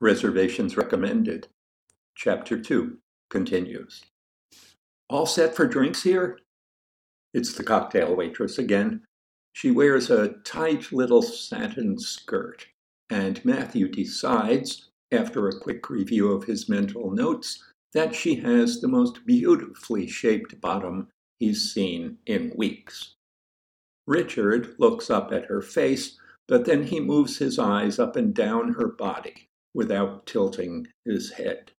Reservations recommended. Chapter 2 continues. All set for drinks here? It's the cocktail waitress again. She wears a tight little satin skirt, and Matthew decides, after a quick review of his mental notes, that she has the most beautifully shaped bottom he's seen in weeks. Richard looks up at her face, but then he moves his eyes up and down her body without tilting his head.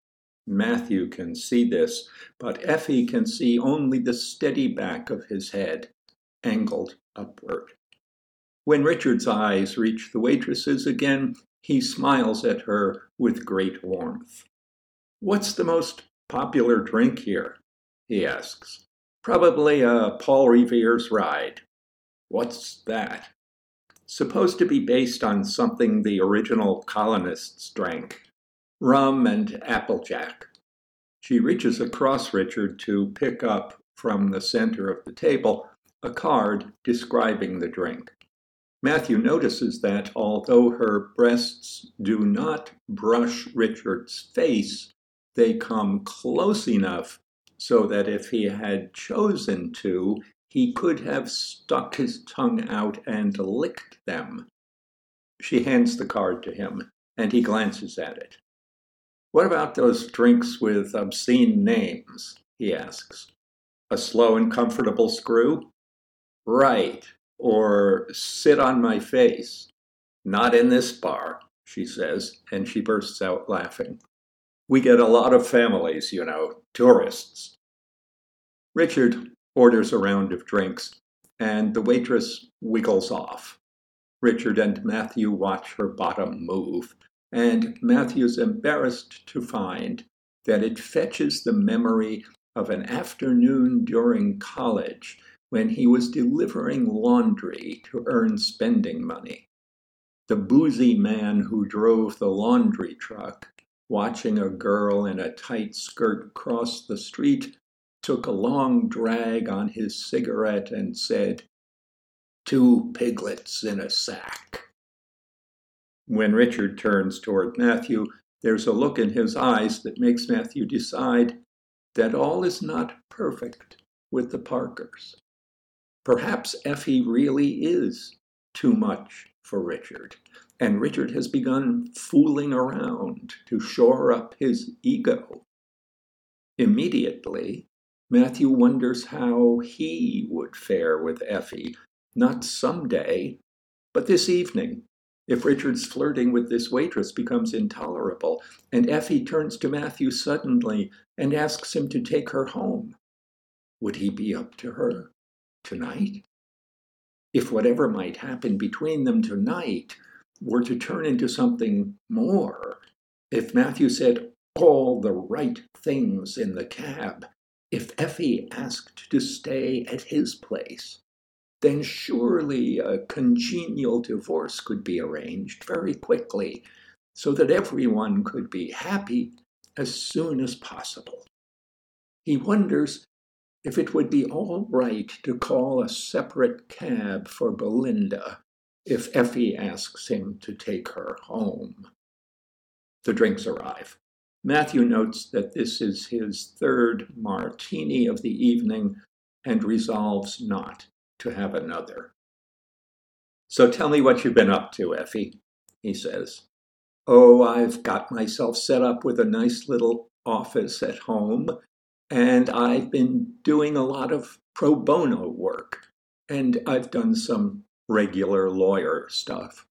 Matthew can see this, but Effie can see only the steady back of his head, angled upward. When Richard's eyes reach the waitress's again, he smiles at her with great warmth. What's the most popular drink here? he asks. Probably a Paul Revere's ride. What's that? Supposed to be based on something the original colonists drank rum and applejack. She reaches across Richard to pick up from the center of the table a card describing the drink. Matthew notices that although her breasts do not brush Richard's face, they come close enough so that if he had chosen to, he could have stuck his tongue out and licked them. She hands the card to him, and he glances at it. What about those drinks with obscene names? he asks. A slow and comfortable screw? Right. Or sit on my face. Not in this bar, she says, and she bursts out laughing. We get a lot of families, you know, tourists. Richard orders a round of drinks, and the waitress wiggles off. Richard and Matthew watch her bottom move, and Matthew's embarrassed to find that it fetches the memory of an afternoon during college when he was delivering laundry to earn spending money. The boozy man who drove the laundry truck, watching a girl in a tight skirt cross the street, took a long drag on his cigarette and said, Two piglets in a sack. When Richard turns toward Matthew, there's a look in his eyes that makes Matthew decide that all is not perfect with the Parkers. Perhaps Effie really is too much for Richard, and Richard has begun fooling around to shore up his ego. Immediately, Matthew wonders how he would fare with Effie, not someday, but this evening if Richard's flirting with this waitress becomes intolerable, and Effie turns to Matthew suddenly and asks him to take her home, would he be up to her tonight? If whatever might happen between them tonight were to turn into something more, if Matthew said all the right things in the cab, if Effie asked to stay at his place, then surely a congenial divorce could be arranged very quickly so that everyone could be happy as soon as possible. He wonders if it would be all right to call a separate cab for Belinda if Effie asks him to take her home. The drinks arrive. Matthew notes that this is his third martini of the evening and resolves not to have another. So tell me what you've been up to, Effie, he says. Oh, I've got myself set up with a nice little office at home, and I've been doing a lot of pro bono work, and I've done some regular lawyer stuff,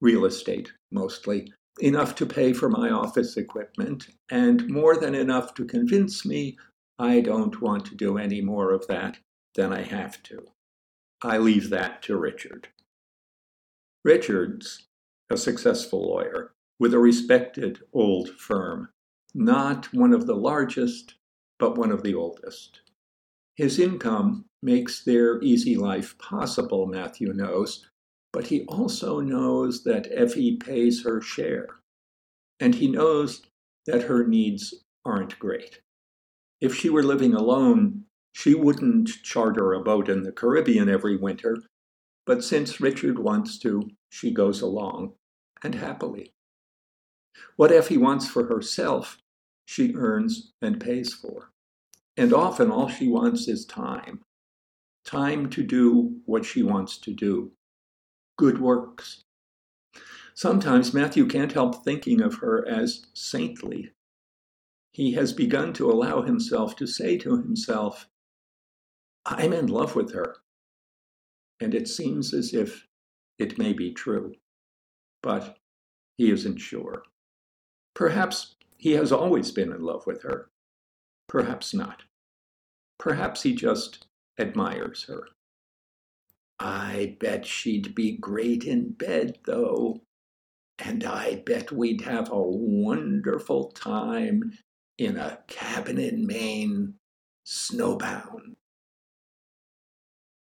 real estate mostly, enough to pay for my office equipment, and more than enough to convince me I don't want to do any more of that than I have to. I leave that to Richard. Richard's a successful lawyer with a respected old firm, not one of the largest, but one of the oldest. His income makes their easy life possible, Matthew knows, but he also knows that Effie pays her share, and he knows that her needs aren't great. If she were living alone, she wouldn't charter a boat in the Caribbean every winter, but since Richard wants to, she goes along, and happily. What Effie wants for herself, she earns and pays for. And often all she wants is time time to do what she wants to do good works. Sometimes Matthew can't help thinking of her as saintly. He has begun to allow himself to say to himself, I'm in love with her. And it seems as if it may be true, but he isn't sure. Perhaps he has always been in love with her. Perhaps not. Perhaps he just admires her. I bet she'd be great in bed, though. And I bet we'd have a wonderful time in a cabin in Maine, snowbound.